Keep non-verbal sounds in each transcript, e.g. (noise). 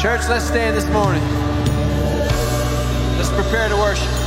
Church, let's stand this morning. Let's prepare to worship.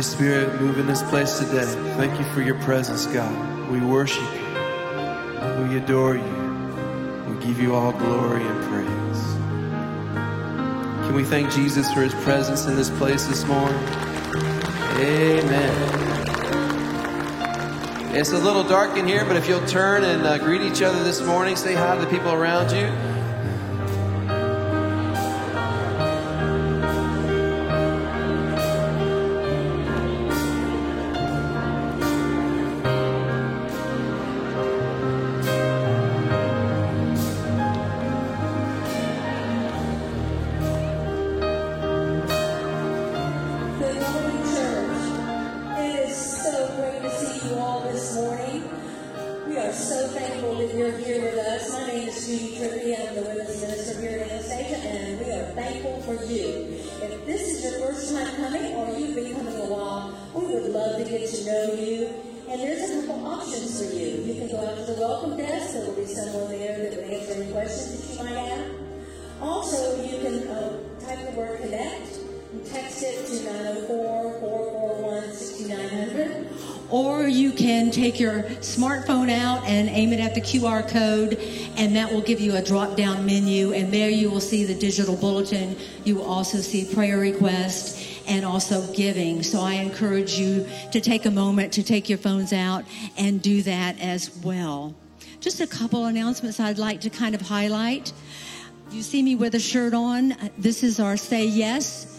Holy Spirit, move in this place today. Thank you for your presence, God. We worship you. We adore you. We give you all glory and praise. Can we thank Jesus for his presence in this place this morning? Amen. It's a little dark in here, but if you'll turn and uh, greet each other this morning, say hi to the people around you. You can take your smartphone out and aim it at the QR code, and that will give you a drop down menu. And there you will see the digital bulletin. You will also see prayer requests and also giving. So I encourage you to take a moment to take your phones out and do that as well. Just a couple announcements I'd like to kind of highlight. You see me with a shirt on. This is our Say Yes.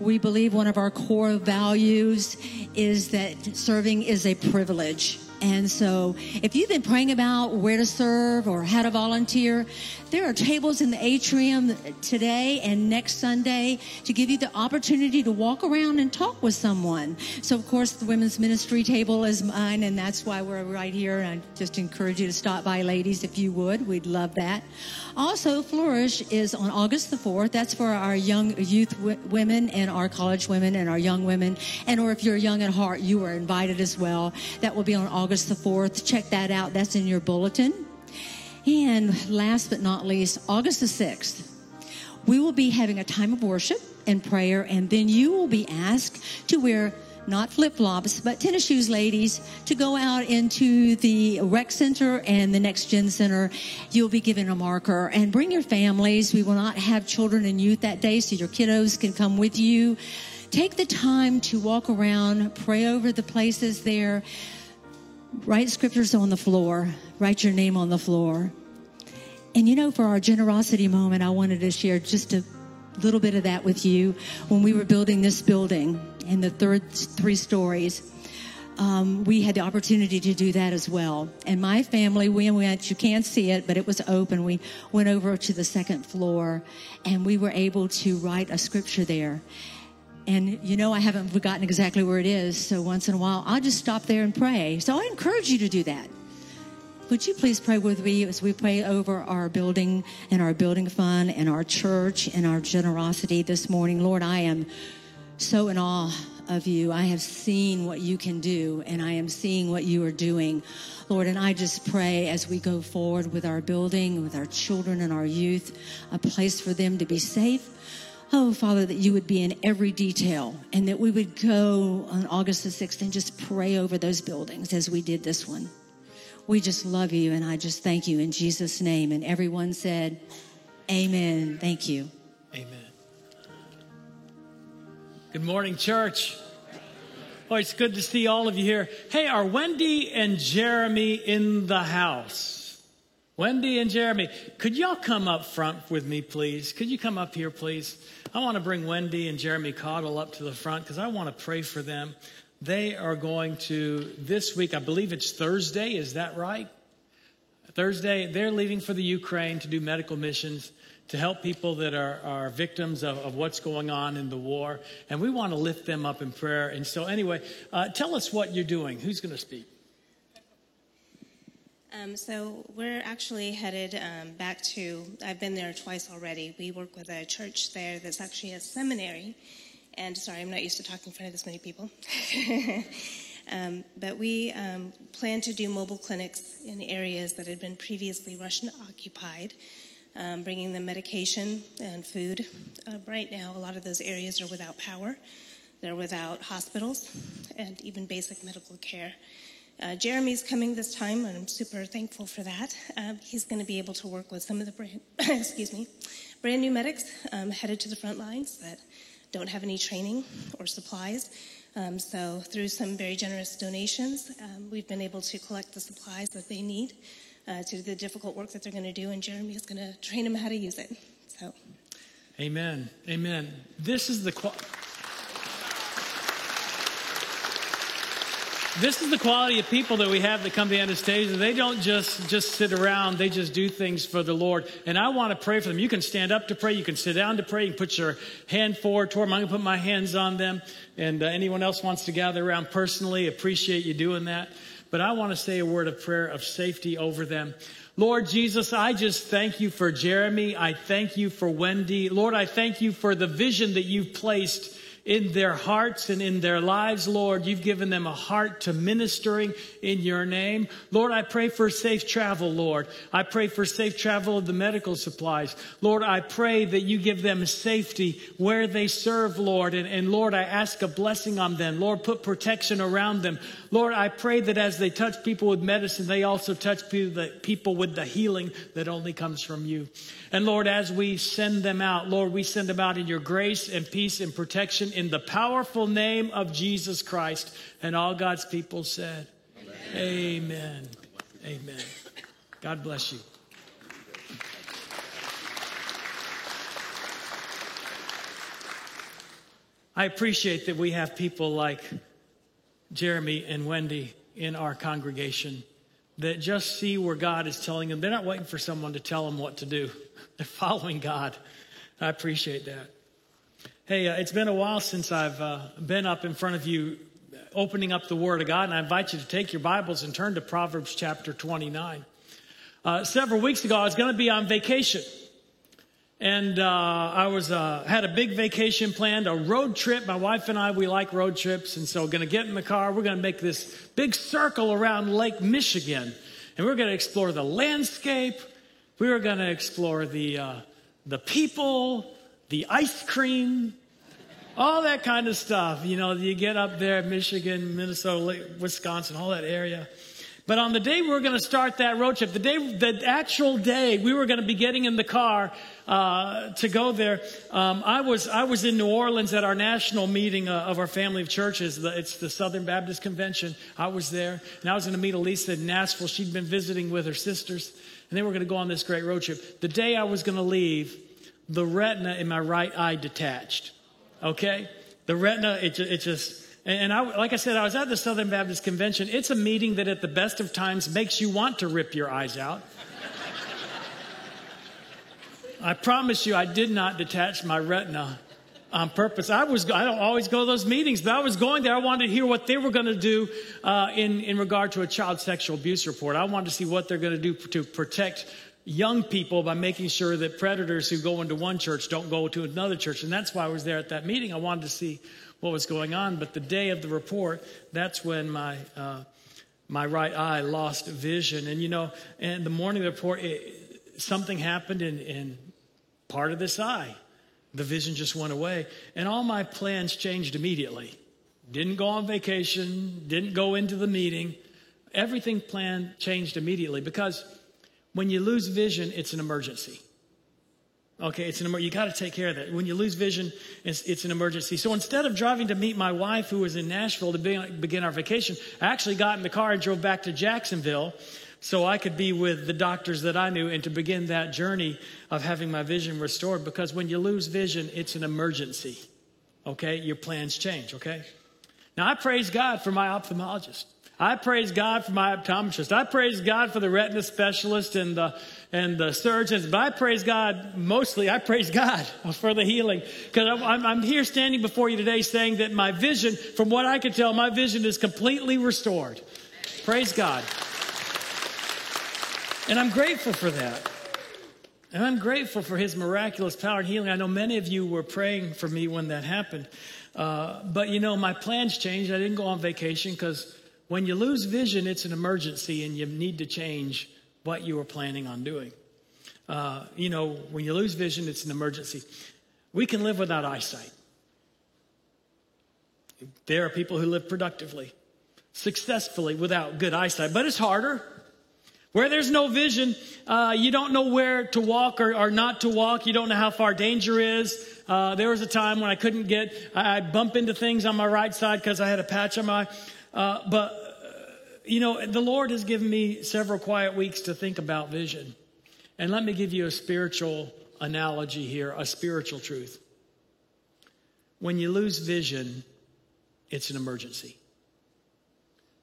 We believe one of our core values is that serving is a privilege. And so, if you've been praying about where to serve or how to volunteer, there are tables in the atrium today and next Sunday to give you the opportunity to walk around and talk with someone. So, of course, the women's ministry table is mine, and that's why we're right here. I just encourage you to stop by, ladies, if you would. We'd love that. Also, Flourish is on August the 4th. That's for our young youth w- women and our college women and our young women. And or if you're young at heart, you are invited as well. That will be on August the 4th. Check that out. That's in your bulletin. And last but not least, August the 6th, we will be having a time of worship and prayer, and then you will be asked to wear not flip flops, but tennis shoes, ladies, to go out into the rec center and the next gen center. You'll be given a marker and bring your families. We will not have children and youth that day, so your kiddos can come with you. Take the time to walk around, pray over the places there, write scriptures on the floor, write your name on the floor. And you know, for our generosity moment, I wanted to share just a little bit of that with you. When we were building this building and the third three stories, um, we had the opportunity to do that as well. And my family, we went, you can't see it, but it was open. We went over to the second floor and we were able to write a scripture there. And you know, I haven't forgotten exactly where it is. So once in a while, I'll just stop there and pray. So I encourage you to do that. Would you please pray with me as we pray over our building and our building fund and our church and our generosity this morning? Lord, I am so in awe of you. I have seen what you can do and I am seeing what you are doing. Lord, and I just pray as we go forward with our building, with our children and our youth, a place for them to be safe. Oh, Father, that you would be in every detail and that we would go on August the 6th and just pray over those buildings as we did this one. We just love you and I just thank you in Jesus' name. And everyone said, Amen. Thank you. Amen. Good morning, church. Oh, it's good to see all of you here. Hey, are Wendy and Jeremy in the house? Wendy and Jeremy, could y'all come up front with me, please? Could you come up here, please? I want to bring Wendy and Jeremy Cottle up to the front because I want to pray for them. They are going to, this week, I believe it's Thursday, is that right? Thursday, they're leaving for the Ukraine to do medical missions to help people that are, are victims of, of what's going on in the war. And we want to lift them up in prayer. And so, anyway, uh, tell us what you're doing. Who's going to speak? Um, so we're actually headed um, back to. I've been there twice already. We work with a church there that's actually a seminary, and sorry, I'm not used to talking in front of this many people. (laughs) um, but we um, plan to do mobile clinics in areas that had been previously Russian occupied, um, bringing them medication and food. Uh, right now, a lot of those areas are without power. They're without hospitals and even basic medical care. Uh, Jeremy's coming this time, and I'm super thankful for that. Um, he's going to be able to work with some of the brand, (coughs) excuse me, brand new medics um, headed to the front lines that don't have any training or supplies. Um, so through some very generous donations, um, we've been able to collect the supplies that they need uh, to do the difficult work that they're going to do, and Jeremy is going to train them how to use it. So, Amen. Amen. This is the. Qu- this is the quality of people that we have that come to Anastasia. They don't just just sit around; they just do things for the Lord. And I want to pray for them. You can stand up to pray. You can sit down to pray. You can put your hand forward toward them. I'm going to put my hands on them. And uh, anyone else wants to gather around personally, appreciate you doing that. But I want to say a word of prayer of safety over them. Lord Jesus, I just thank you for Jeremy. I thank you for Wendy. Lord, I thank you for the vision that you've placed in their hearts and in their lives, Lord. You've given them a heart to ministering in your name. Lord, I pray for safe travel, Lord. I pray for safe travel of the medical supplies. Lord, I pray that you give them safety where they serve, Lord. And, and Lord, I ask a blessing on them. Lord, put protection around them. Lord, I pray that as they touch people with medicine, they also touch people with the healing that only comes from you. And Lord, as we send them out, Lord, we send them out in your grace and peace and protection in the powerful name of Jesus Christ. And all God's people said, Amen. Amen. Amen. God bless you. I appreciate that we have people like Jeremy and Wendy in our congregation that just see where God is telling them. They're not waiting for someone to tell them what to do. (laughs) They're following God. I appreciate that. Hey, uh, it's been a while since I've uh, been up in front of you opening up the Word of God, and I invite you to take your Bibles and turn to Proverbs chapter 29. Uh, several weeks ago, I was going to be on vacation. And uh, I was uh, had a big vacation planned, a road trip. My wife and I, we like road trips, and so we're going to get in the car. We're going to make this big circle around Lake Michigan, and we're going to explore the landscape. We were going to explore the, uh, the people, the ice cream, all that kind of stuff. You know, you get up there, Michigan, Minnesota, Wisconsin, all that area. But on the day we were going to start that road trip, the day, the actual day we were going to be getting in the car uh, to go there, um, I was I was in New Orleans at our national meeting uh, of our family of churches. It's the Southern Baptist Convention. I was there, and I was going to meet Elisa in Nashville. She'd been visiting with her sisters, and they were going to go on this great road trip. The day I was going to leave, the retina in my right eye detached. Okay, the retina it, it just and I, like I said, I was at the Southern Baptist Convention. It's a meeting that at the best of times makes you want to rip your eyes out. I promise you, I did not detach my retina on purpose. I was, I don't always go to those meetings, but I was going there. I wanted to hear what they were going to do uh, in, in regard to a child sexual abuse report. I wanted to see what they're going to do to protect young people by making sure that predators who go into one church don't go to another church. And that's why I was there at that meeting. I wanted to see what was going on. But the day of the report, that's when my uh, my right eye lost vision. And you know, and the morning of the report, it, something happened in, in part of this eye. The vision just went away, and all my plans changed immediately. Didn't go on vacation. Didn't go into the meeting. Everything planned changed immediately because when you lose vision, it's an emergency. Okay, it's an emer- you got to take care of that. When you lose vision, it's, it's, an emergency. So instead of driving to meet my wife, who was in Nashville to be, begin our vacation, I actually got in the car and drove back to Jacksonville so I could be with the doctors that I knew and to begin that journey of having my vision restored. Because when you lose vision, it's an emergency. Okay, your plans change. Okay. Now I praise God for my ophthalmologist. I praise God for my optometrist. I praise God for the retina specialist and the and the surgeons. But I praise God mostly. I praise God (laughs) for the healing because I'm, I'm here standing before you today saying that my vision, from what I can tell, my vision is completely restored. Praise God. And I'm grateful for that. And I'm grateful for his miraculous power and healing. I know many of you were praying for me when that happened. Uh, but you know, my plans changed. I didn't go on vacation because when you lose vision, it's an emergency and you need to change what you were planning on doing. Uh, you know, when you lose vision, it's an emergency. We can live without eyesight. There are people who live productively, successfully without good eyesight, but it's harder. Where there's no vision, uh, you don't know where to walk or, or, not to walk. You don't know how far danger is. Uh, there was a time when I couldn't get, I, I bump into things on my right side because I had a patch on my, uh, but, you know, the Lord has given me several quiet weeks to think about vision. And let me give you a spiritual analogy here, a spiritual truth. When you lose vision, it's an emergency.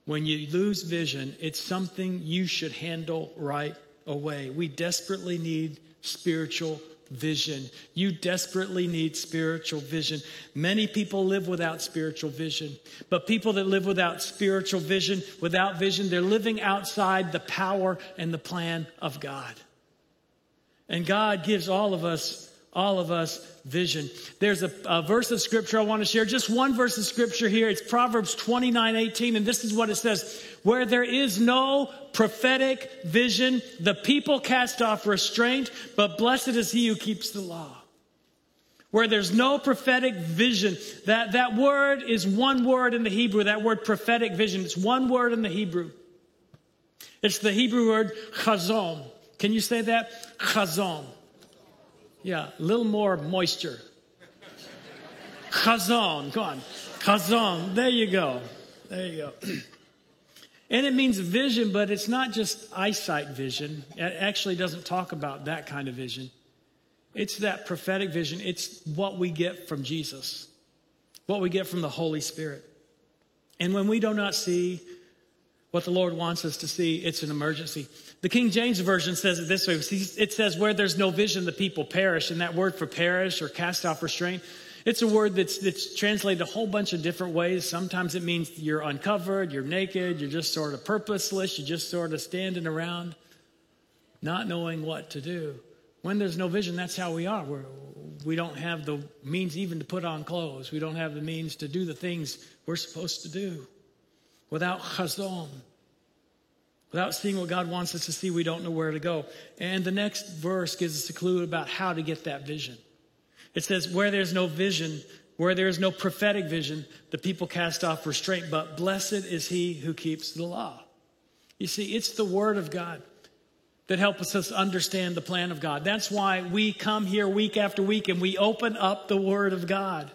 When you lose vision, it's something you should handle right away. We desperately need spiritual vision. You desperately need spiritual vision. Many people live without spiritual vision, but people that live without spiritual vision, without vision, they're living outside the power and the plan of God. And God gives all of us all of us vision. There's a, a, verse of scripture I want to share, just one verse of scripture here. It's Proverbs 29 18, and this is what it says Where there is no prophetic vision, the people cast off restraint, but blessed is he who keeps the law. Where there's no prophetic vision, that, that word is one word in the Hebrew, that word prophetic vision. It's one word in the Hebrew. It's the Hebrew word chazon. Can you say that? Chazon. Yeah, a little more moisture. Chazon, go on. Chazon, there you go. There you go. (clears throat) and it means vision, but it's not just eyesight vision. It actually doesn't talk about that kind of vision. It's that prophetic vision. It's what we get from Jesus, what we get from the Holy Spirit. And when we do not see what the Lord wants us to see, it's an emergency. The King James Version says it this way it says, Where there's no vision, the people perish. And that word for perish or cast off restraint, it's a word that's, that's translated a whole bunch of different ways. Sometimes it means you're uncovered, you're naked, you're just sort of purposeless, you're just sort of standing around, not knowing what to do. When there's no vision, that's how we are. We're, we don't have the means even to put on clothes. We don't have the means to do the things we're supposed to do. Without chazon, Without seeing what God wants us to see, we don't know where to go. And the next verse gives us a clue about how to get that vision. It says, Where there's no vision, where there is no prophetic vision, the people cast off restraint, but blessed is he who keeps the law. You see, it's the word of God that helps us understand the plan of God. That's why we come here week after week and we open up the word of God.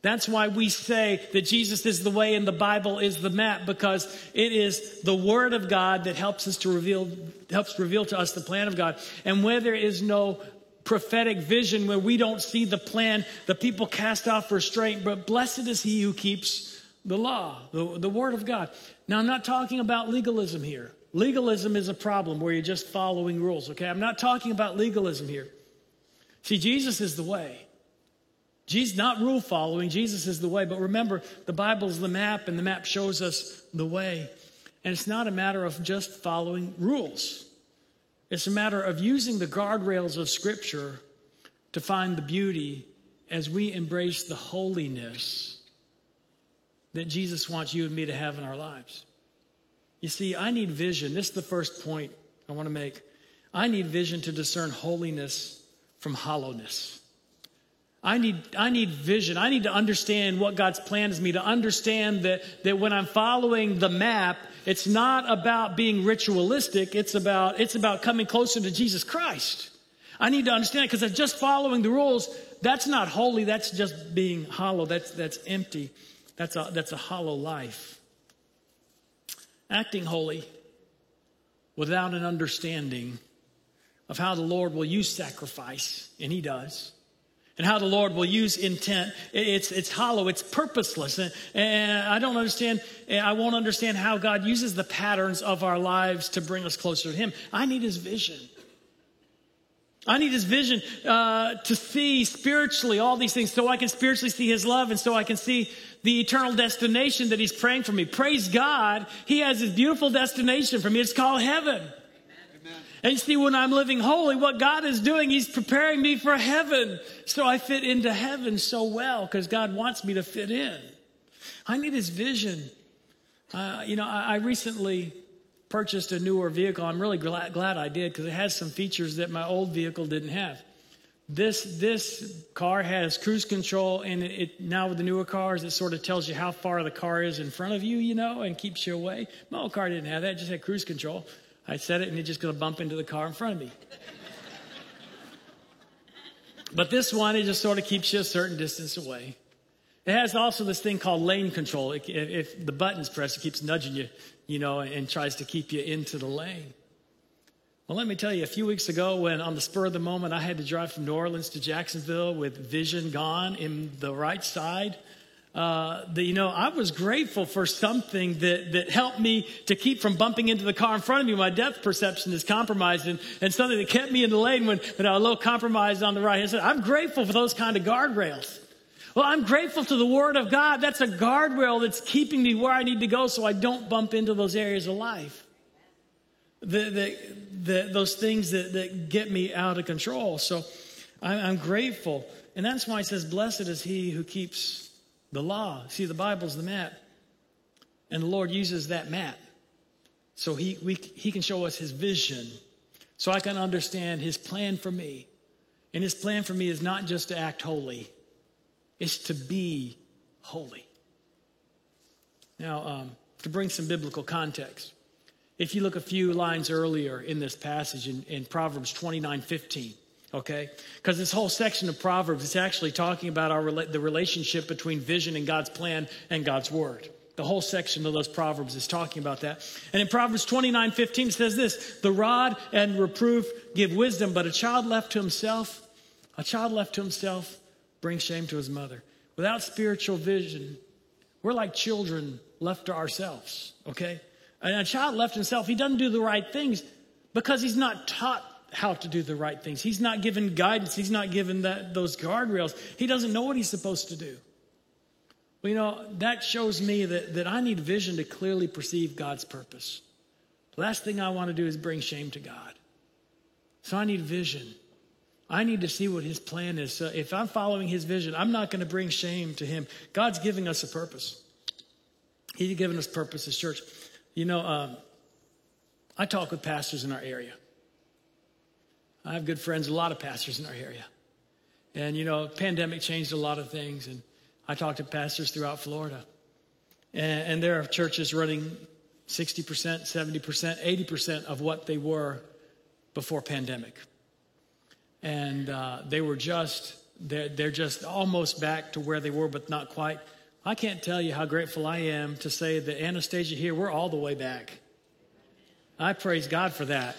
That's why we say that Jesus is the way and the Bible is the map because it is the word of God that helps us to reveal helps reveal to us the plan of God. And where there is no prophetic vision where we don't see the plan, the people cast off restraint, but blessed is he who keeps the law, the, the word of God. Now I'm not talking about legalism here. Legalism is a problem where you're just following rules, okay? I'm not talking about legalism here. See, Jesus is the way. Jesus, not rule following, Jesus is the way. But remember, the Bible is the map, and the map shows us the way. And it's not a matter of just following rules, it's a matter of using the guardrails of Scripture to find the beauty as we embrace the holiness that Jesus wants you and me to have in our lives. You see, I need vision. This is the first point I want to make. I need vision to discern holiness from hollowness. I need, I need vision. I need to understand what God's plan is me, to understand that, that when I'm following the map, it's not about being ritualistic, it's about, it's about coming closer to Jesus Christ. I need to understand it because just following the rules, that's not holy, that's just being hollow, that's, that's empty, that's a, that's a hollow life. Acting holy without an understanding of how the Lord will use sacrifice, and He does and how the Lord will use intent. It's, it's hollow, it's purposeless. And, and I don't understand, I won't understand how God uses the patterns of our lives to bring us closer to Him. I need His vision. I need His vision uh, to see spiritually all these things so I can spiritually see His love and so I can see the eternal destination that He's praying for me. Praise God, He has His beautiful destination for me. It's called heaven. And you see, when I'm living holy, what God is doing, He's preparing me for heaven. So I fit into heaven so well because God wants me to fit in. I need His vision. Uh, you know, I, I, recently purchased a newer vehicle. I'm really glad, glad I did because it has some features that my old vehicle didn't have. This this car has cruise control, and it, it, now with the newer cars, it sort of tells you how far the car is in front of you, you know, and keeps you away. My old car didn't have that; it just had cruise control. I said it, and you're just going to bump into the car in front of me. but this one, it just sort of keeps you a certain distance away. It has also this thing called lane control. If, if the button's pressed, it keeps nudging you, you know, and tries to keep you into the lane. Well, let me tell you, a few weeks ago, when on the spur of the moment I had to drive from New Orleans to Jacksonville with vision gone in the right side, uh, the, you know, I was grateful for something that, that helped me to keep from bumping into the car in front of me. My depth perception is compromised, and, and something that kept me in the lane when, when I was a little compromised on the right hand side. I'm grateful for those kind of guardrails. Well, I'm grateful to the Word of God. That's a guardrail that's keeping me where I need to go so I don't bump into those areas of life the, the, the, those things that, that get me out of control. So I'm, I'm grateful. And that's why it says, Blessed is he who keeps the law. See, the Bible's the map. And the Lord uses that map. So he, we, he can show us his vision. So I can understand his plan for me. And his plan for me is not just to act holy, it's to be holy. Now, um, to bring some biblical context, if you look a few lines earlier in this passage in, in Proverbs 29 15, okay? Because this whole section of Proverbs is actually talking about our, the relationship between vision and God's plan and God's word. The whole section of those Proverbs is talking about that. And in Proverbs 29 15 says this The rod and reproof give wisdom, but a child left to himself, a child left to himself brings shame to his mother. Without spiritual vision, we're like children left to ourselves, okay? And a child left himself, he doesn't do the right things because he's not taught how to do the right things. He's not given guidance. He's not given that, those guardrails. He doesn't know what he's supposed to do. Well, you know, that shows me that, that I need vision to clearly perceive God's purpose. The last thing I want to do is bring shame to God. So I need vision. I need to see what his plan is. So if I'm following his vision, I'm not going to bring shame to him. God's giving us a purpose. He's given us purpose as church. You know, um, I talk with pastors in our area. I have good friends, a lot of pastors in our area. And, you know, pandemic changed a lot of things. And I talked to pastors throughout Florida. And, and there are churches running 60%, 70%, 80% of what they were before pandemic. And uh, they were just, they're, they're just almost back to where they were, but not quite. I can't tell you how grateful I am to say that Anastasia here, we're all the way back. I praise God for that.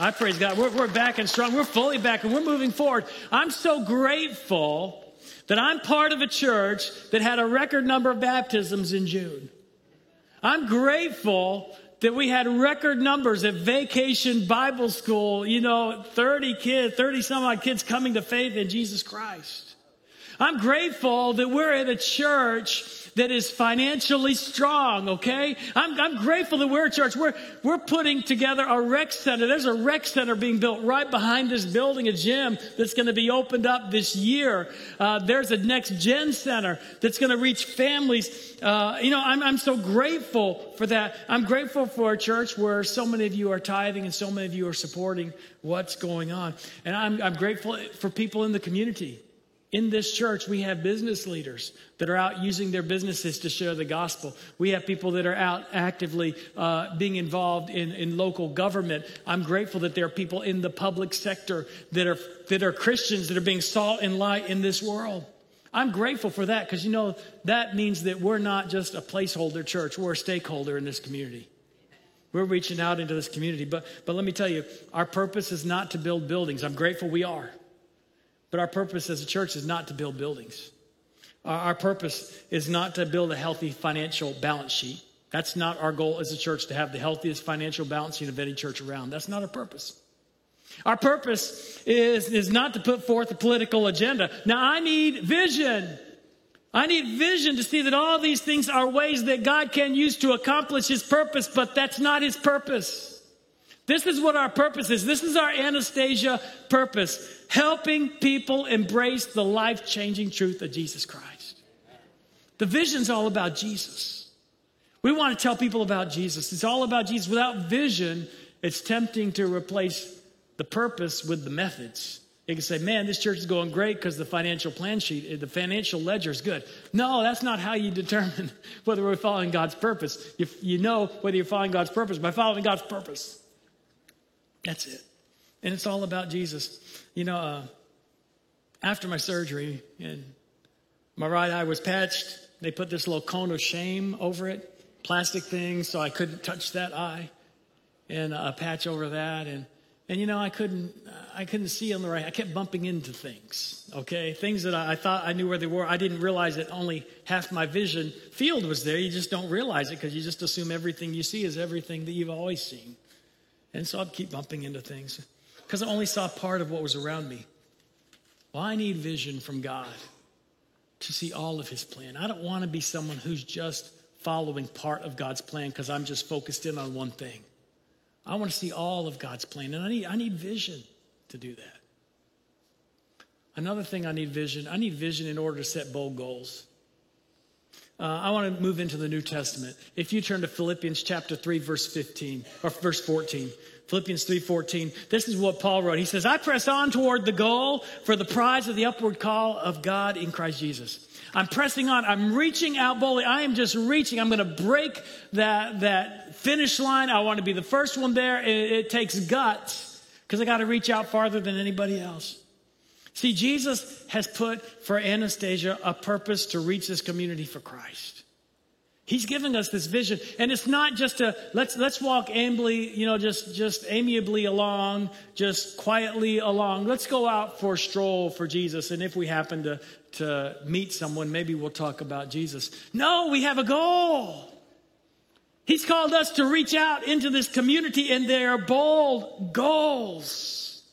I praise God. We're, we're back and strong. We're fully back and we're moving forward. I'm so grateful that I'm part of a church that had a record number of baptisms in June. I'm grateful that we had record numbers at vacation Bible school, you know, 30 kids, 30 some odd kids coming to faith in Jesus Christ. I'm grateful that we're at a church that is financially strong, okay? I'm, I'm grateful that we're a church. We're, we're putting together a rec center. There's a rec center being built right behind this building, a gym that's going to be opened up this year. Uh, there's a next gen center that's going to reach families. Uh, you know, I'm, I'm so grateful for that. I'm grateful for a church where so many of you are tithing and so many of you are supporting what's going on. And I'm, I'm grateful for people in the community in this church, we have business leaders that are out using their businesses to share the gospel. We have people that are out actively uh, being involved in, in local government. I'm grateful that there are people in the public sector that are, that are Christians that are being salt and light in this world. I'm grateful for that because, you know, that means that we're not just a placeholder church, we're a stakeholder in this community. We're reaching out into this community. But, but let me tell you, our purpose is not to build buildings. I'm grateful we are. But our purpose as a church is not to build buildings. Our, purpose is not to build a healthy financial balance sheet. That's not our goal as a church to have the healthiest financial balance sheet of any church around. That's not our purpose. Our purpose is, is not to put forth a political agenda. Now, I need vision. I need vision to see that all these things are ways that God can use to accomplish His purpose, but that's not His purpose. This is what our purpose is. This is our Anastasia purpose helping people embrace the life changing truth of Jesus Christ. The vision's all about Jesus. We want to tell people about Jesus. It's all about Jesus. Without vision, it's tempting to replace the purpose with the methods. You can say, man, this church is going great because the financial plan sheet, the financial ledger is good. No, that's not how you determine (laughs) whether we're following God's purpose. You, you know whether you're following God's purpose by following God's purpose. That's it. And it's all about Jesus. You know, uh, after my surgery and my right eye was patched, they put this little cone of shame over it, plastic thing, so I couldn't touch that eye, and a patch over that, and and you know I couldn't I couldn't see on the right. I kept bumping into things. Okay, things that I, I thought I knew where they were. I didn't realize that only half my vision field was there. You just don't realize it because you just assume everything you see is everything that you've always seen. And so I'd keep bumping into things because I only saw part of what was around me. Well, I need vision from God to see all of His plan. I don't want to be someone who's just following part of God's plan because I'm just focused in on one thing. I want to see all of God's plan, and I need, I need vision to do that. Another thing I need vision I need vision in order to set bold goals. Uh, I want to move into the New Testament. If you turn to Philippians chapter 3, verse 15, or verse 14, Philippians 3:14. This is what Paul wrote. He says, "I press on toward the goal for the prize of the upward call of God in Christ Jesus." I'm pressing on. I'm reaching out boldly. I am just reaching. I'm going to break that that finish line. I want to be the first one there. It, it takes guts because I got to reach out farther than anybody else. See, Jesus has put for Anastasia a purpose to reach this community for Christ. He's giving us this vision. And it's not just a let's let's walk ambly, you know, just just amiably along, just quietly along. Let's go out for a stroll for Jesus. And if we happen to to meet someone, maybe we'll talk about Jesus. No, we have a goal. He's called us to reach out into this community, and they are bold goals.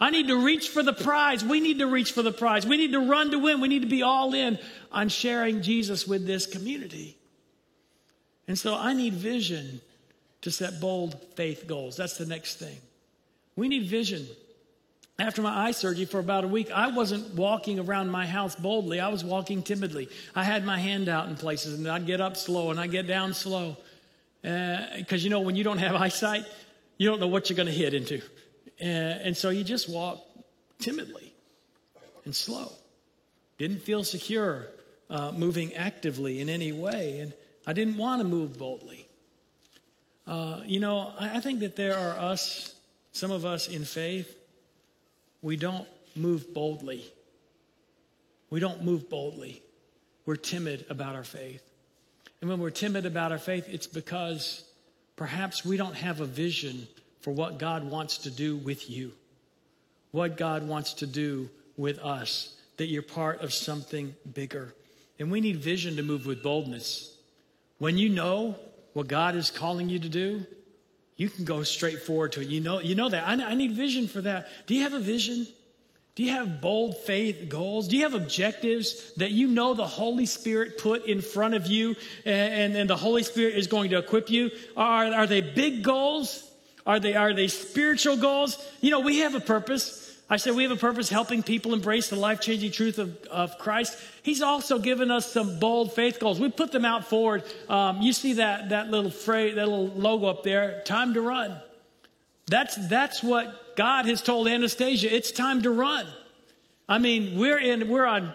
I need to reach for the prize. We need to reach for the prize. We need to run to win. We need to be all in on sharing Jesus with this community. And so I need vision to set bold faith goals. That's the next thing. We need vision. After my eye surgery for about a week, I wasn't walking around my house boldly. I was walking timidly. I had my hand out in places, and I'd get up slow and I'd get down slow. Because uh, you know, when you don't have (laughs) eyesight, you don't know what you're going to hit into. Uh, and so you just walk timidly and slow. Didn't feel secure uh, moving actively in any way. And I didn't want to move boldly. Uh, you know, I, I think that there are us, some of us in faith, we don't move boldly. We don't move boldly. We're timid about our faith. And when we're timid about our faith, it's because perhaps we don't have a vision for what God wants to do with you, what God wants to do with us, that you're part of something bigger. And we need vision to move with boldness. When you know what God is calling you to do, you can go straight forward to it. You know, you know that. I, I need vision for that. Do you have a vision? Do you have bold faith goals? Do you have objectives that you know the Holy Spirit put in front of you and, and, and the Holy Spirit is going to equip you? Are, are they big goals? Are they, are they spiritual goals? You know, we have a purpose. I said we have a purpose helping people embrace the life changing truth of, of Christ. He's also given us some bold faith goals. We put them out forward. Um, you see that, that little phrase, that little logo up there, time to run. That's, that's what God has told Anastasia. It's time to run. I mean, we're in, we're on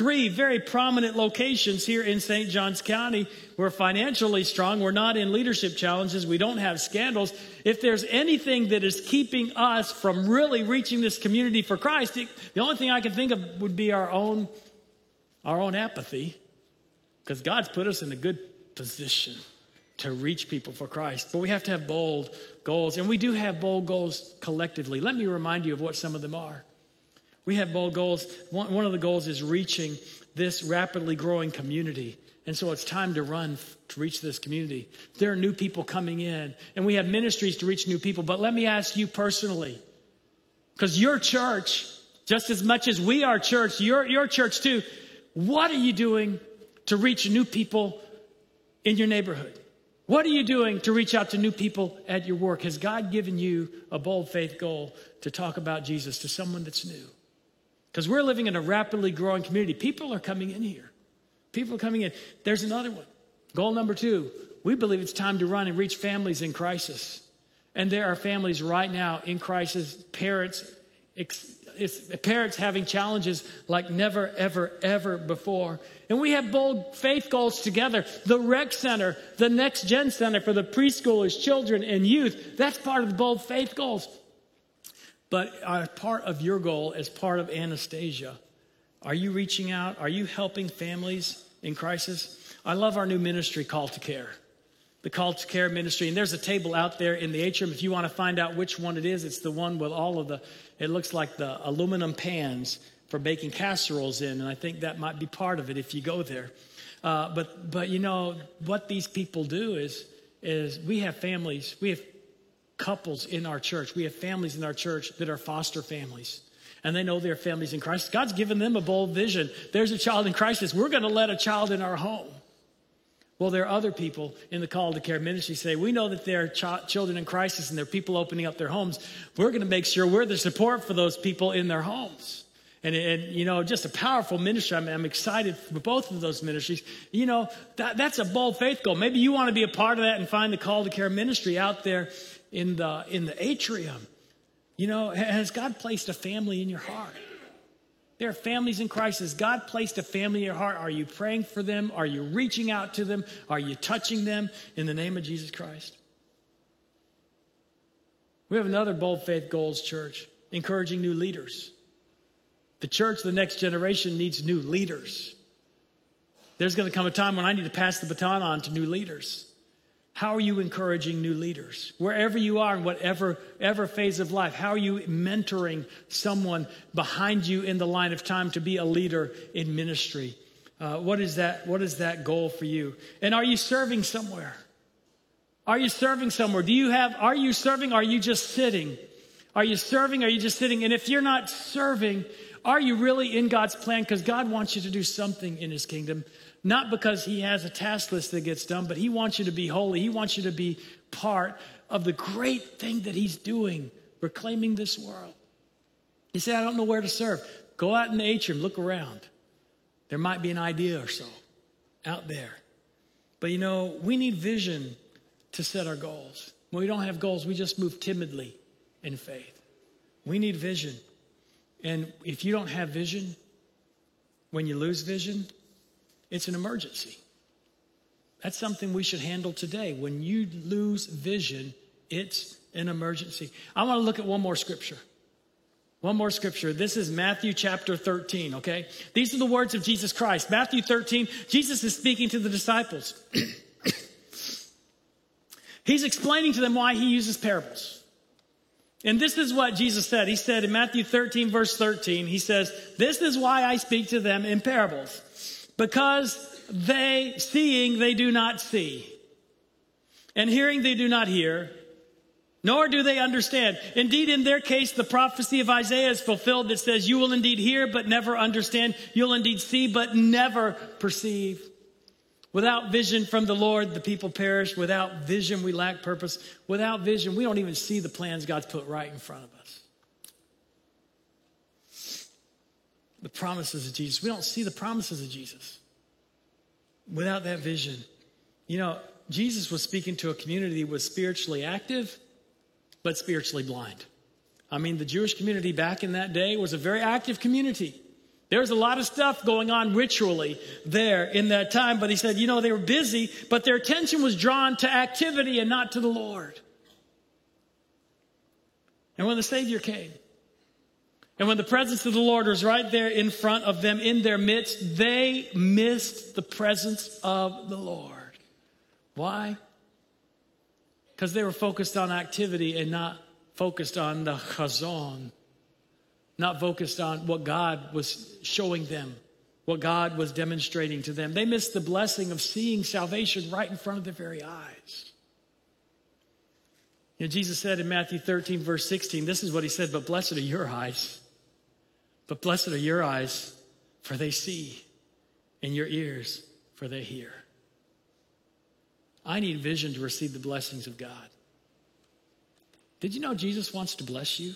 three very prominent locations here in St. Johns County. We're financially strong. We're not in leadership challenges. We don't have scandals. If there's anything that is keeping us from really reaching this community for Christ, the only thing I can think of would be our own, our own apathy, because God's put us in a good position to reach people for Christ. But we have to have bold goals, and we do have bold goals collectively. Let me remind you of what some of them are. We have bold goals. One, one of the goals is reaching this rapidly growing community. And so it's time to run to reach this community. There are new people coming in, and we have ministries to reach new people. But let me ask you personally, because your church, just as much as we are church, your, your church too, what are you doing to reach new people in your neighborhood? What are you doing to reach out to new people at your work? Has God given you a bold faith goal to talk about Jesus to someone that's new? Because we're living in a rapidly growing community. People are coming in here. People are coming in. There's another one. Goal number two we believe it's time to run and reach families in crisis. And there are families right now in crisis, parents ex- parents having challenges like never, ever, ever before. And we have bold faith goals together. The rec center, the next gen center for the preschoolers, children, and youth. That's part of the bold faith goals. But uh, part of your goal as part of Anastasia, are you reaching out? Are you helping families in crisis? I love our new ministry, Call to Care. The Call to Care ministry. And there's a table out there in the atrium. If you want to find out which one it is, it's the one with all of the, it looks like the aluminum pans for baking casseroles in. And I think that might be part of it if you go there. Uh, but, but you know, what these people do is, is we have families, we have couples in our church, we have families in our church that are foster families and they know their families in Christ. God's given them a bold vision. There's a child in crisis. We're going to let a child in our home. Well, there are other people in the call to care ministry say, we know that there are ch- children in crisis and there are people opening up their homes. We're going to make sure we're the support for those people in their homes. And, and you know, just a powerful ministry. I'm, I'm, excited for both of those ministries. You know, that, that's a bold faith goal. Maybe you want to be a part of that and find the call to care ministry out there in the, in the atrium. You know, has God placed a family in your heart? There are families in crisis. God placed a family in your heart. Are you praying for them? Are you reaching out to them? Are you touching them in the name of Jesus Christ? We have another bold faith goals church, encouraging new leaders. The church, the next generation, needs new leaders. There's going to come a time when I need to pass the baton on to new leaders. How are you encouraging new leaders? Wherever you are in whatever ever phase of life, how are you mentoring someone behind you in the line of time to be a leader in ministry? Uh, what is that? What is that goal for you? And are you serving somewhere? Are you serving somewhere? Do you have? Are you serving? Are you just sitting? Are you serving? Are you just sitting? And if you're not serving, are you really in God's plan? Because God wants you to do something in His kingdom. Not because he has a task list that gets done, but he wants you to be holy. He wants you to be part of the great thing that he's doing, reclaiming this world. You say, I don't know where to serve. Go out in the atrium, look around. There might be an idea or so out there. But you know, we need vision to set our goals. When we don't have goals, we just move timidly in faith. We need vision. And if you don't have vision, when you lose vision, it's an emergency. That's something we should handle today. When you lose vision, it's an emergency. I want to look at one more scripture. One more scripture. This is Matthew chapter 13, okay? These are the words of Jesus Christ. Matthew 13, Jesus is speaking to the disciples. (clears throat) He's explaining to them why he uses parables. And this is what Jesus said. He said in Matthew 13, verse 13, he says, This is why I speak to them in parables because they, seeing, they do not see, and hearing, they do not hear, nor do they understand. Indeed, in their case, the prophecy of Isaiah is fulfilled that says, You will indeed hear, but never understand. You'll indeed see, but never perceive. Without vision from the Lord, the people perish. Without vision, we lack purpose. Without vision, we don't even see the plans God's put right in front of us. The promises of Jesus. We don't see the promises of Jesus without that vision. You know, Jesus was speaking to a community that was spiritually active, but spiritually blind. I mean, the Jewish community back in that day was a very active community. There was a lot of stuff going on ritually there in that time, but he said, you know, they were busy, but their attention was drawn to activity and not to the Lord. And when the Savior came, and when the presence of the Lord was right there in front of them, in their midst, they missed the presence of the Lord. Why? Because they were focused on activity and not focused on the chazon, not focused on what God was showing them, what God was demonstrating to them. They missed the blessing of seeing salvation right in front of their very eyes. You know, Jesus said in Matthew 13, verse 16, this is what he said, but blessed are your eyes but blessed are your eyes, for they see, and your ears, for they hear. I need vision to receive the blessings of God. Did you know Jesus wants to bless you?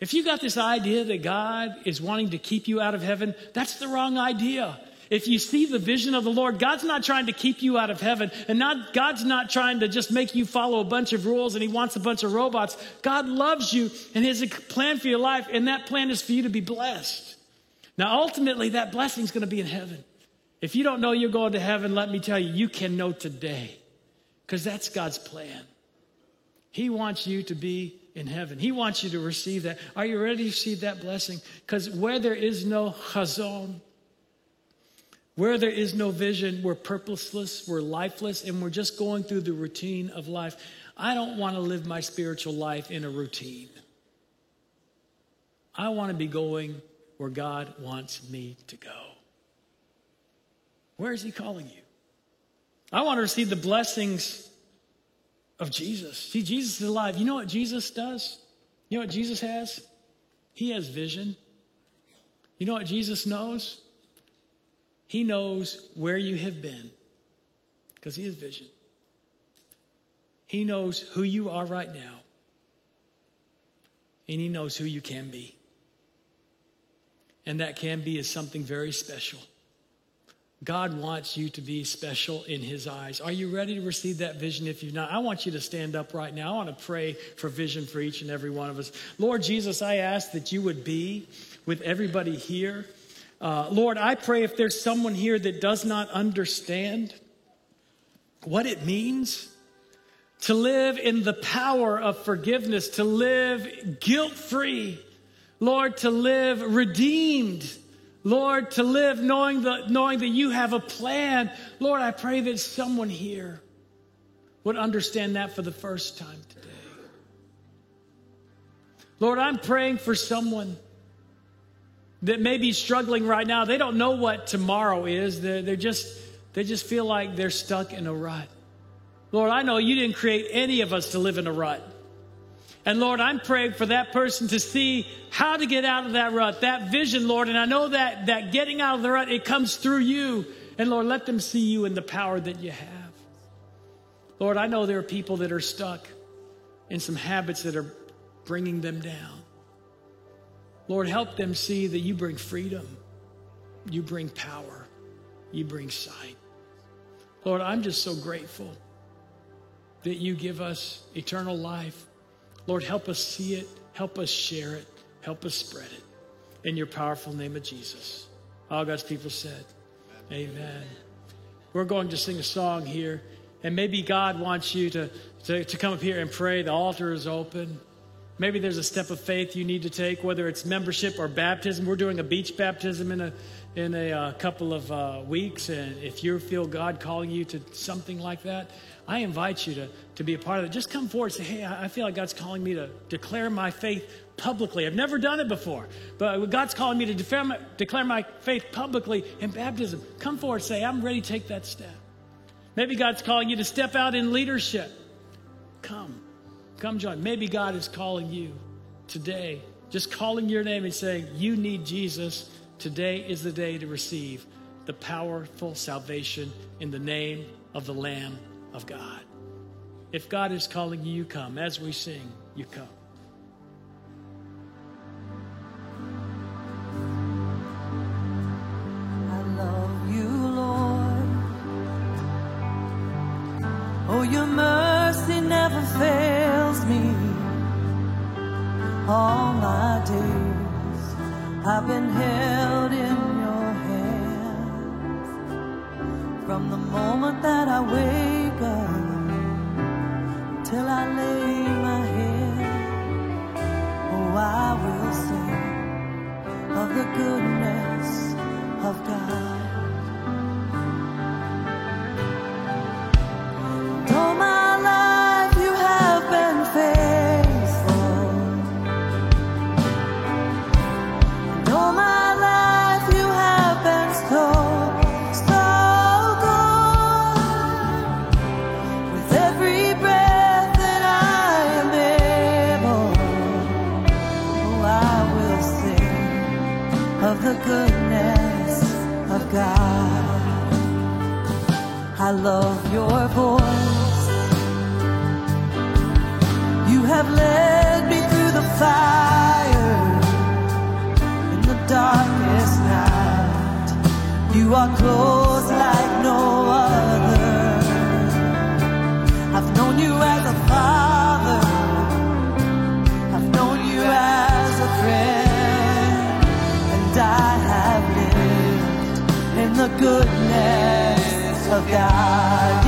If you got this idea that God is wanting to keep you out of heaven, that's the wrong idea. If you see the vision of the Lord, God's not trying to keep you out of heaven, and not, God's not trying to just make you follow a bunch of rules and He wants a bunch of robots. God loves you and has a plan for your life, and that plan is for you to be blessed. Now, ultimately, that blessing is going to be in heaven. If you don't know you're going to heaven, let me tell you, you can know today, because that's God's plan. He wants you to be in heaven. He wants you to receive that. Are you ready to receive that blessing? Because where there is no chazon, where there is no vision, we're purposeless, we're lifeless, and we're just going through the routine of life. I don't want to live my spiritual life in a routine. I want to be going where God wants me to go. Where is He calling you? I want to receive the blessings of Jesus. See, Jesus is alive. You know what Jesus does? You know what Jesus has? He has vision. You know what Jesus knows? He knows where you have been because He has vision. He knows who you are right now, and He knows who you can be. And that can be is something very special. God wants you to be special in His eyes. Are you ready to receive that vision? If you're not, I want you to stand up right now. I want to pray for vision for each and every one of us. Lord Jesus, I ask that you would be with everybody here. Uh, Lord, I pray if there's someone here that does not understand what it means to live in the power of forgiveness, to live guilt free, Lord, to live redeemed. Lord, to live knowing, the, knowing that you have a plan. Lord, I pray that someone here would understand that for the first time today. Lord, I'm praying for someone that may be struggling right now. They don't know what tomorrow is. They're, they're just, they just feel like they're stuck in a rut. Lord, I know you didn't create any of us to live in a rut. And Lord, I'm praying for that person to see how to get out of that rut, that vision, Lord. And I know that, that getting out of the rut, it comes through you. And Lord, let them see you in the power that you have. Lord, I know there are people that are stuck in some habits that are bringing them down. Lord, help them see that you bring freedom, you bring power, you bring sight. Lord, I'm just so grateful that you give us eternal life. Lord, help us see it, help us share it, help us spread it. In your powerful name of Jesus. All God's people said, Amen. We're going to sing a song here, and maybe God wants you to, to, to come up here and pray. The altar is open. Maybe there's a step of faith you need to take, whether it's membership or baptism. We're doing a beach baptism in a in a uh, couple of uh, weeks, and if you feel God calling you to something like that, I invite you to to be a part of it. Just come forward and say, "Hey, I feel like God's calling me to declare my faith publicly. I've never done it before, but God's calling me to declare my, declare my faith publicly in baptism. Come forward, say, I'm ready to take that step. Maybe God's calling you to step out in leadership. Come." Come join. Maybe God is calling you today, just calling your name and saying, You need Jesus. Today is the day to receive the powerful salvation in the name of the Lamb of God. If God is calling you, you come. As we sing, you come. Oh, your mercy never fails me. All my days I've been held in your hands. From the moment that I wake up till I lay my head, oh, I will sing of the goodness of God. I love your voice. You have led me through the fire in the darkest night. You are close like no other. I've known you as a father. I've known you as a friend. And I have lived in the goodness of God.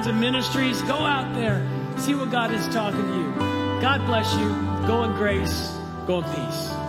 kinds of ministries. Go out there, see what God is talking to you. God bless you. Go in grace, go in peace.